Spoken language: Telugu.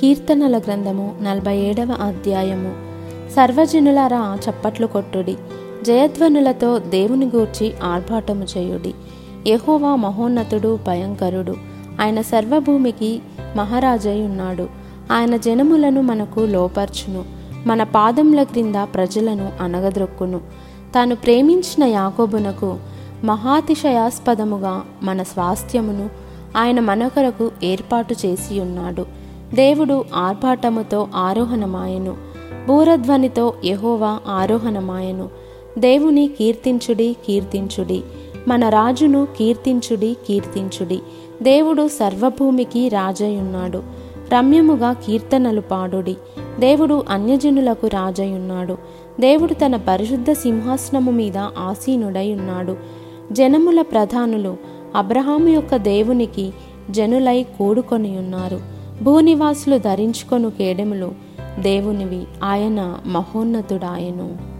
కీర్తనల గ్రంథము నలభై ఏడవ అధ్యాయము. సర్వజనులారా చప్పట్లు కొట్టుడి జయధ్వనులతో దేవుని గూర్చి ఆర్భాటము చేయుడి. యహోవా మహోన్నతుడు భయంకరుడు ఆయన సర్వభూమికి మహారాజై ఉన్నాడు. ఆయన జనములను మనకు లోపర్చును మన పాదముల క్రింద ప్రజలను అనగద్రొక్కును తాను ప్రేమించిన యాకోబునకు మహాతిశయాస్పదముగా మన స్వాస్థ్యమును ఆయన మనకొరకు ఏర్పాటు చేసి ఉన్నాడు దేవుడు ఆర్భాటముతో ఆరోహణమాయను. బూరధ్వనితో యహోవా ఆరోహణమాయను. దేవుని కీర్తించుడి కీర్తించుడి. మన రాజును కీర్తించుడి కీర్తించుడి. దేవుడు సర్వభూమికి రాజయున్నాడు రమ్యముగా కీర్తనలు పాడుడి. దేవుడు అన్యజనులకు రాజయున్నాడు దేవుడు తన పరిశుద్ధ సింహాసనము మీద ఆసీనుడై ఉన్నాడు జనముల ప్రధానులు అబ్రహాము యొక్క దేవునికి జనులై కూడుకొని ఉన్నారు భూనివాసులు ధరించుకొను కేడెములు దేవునివి ఆయన మహోన్నతుడాయను.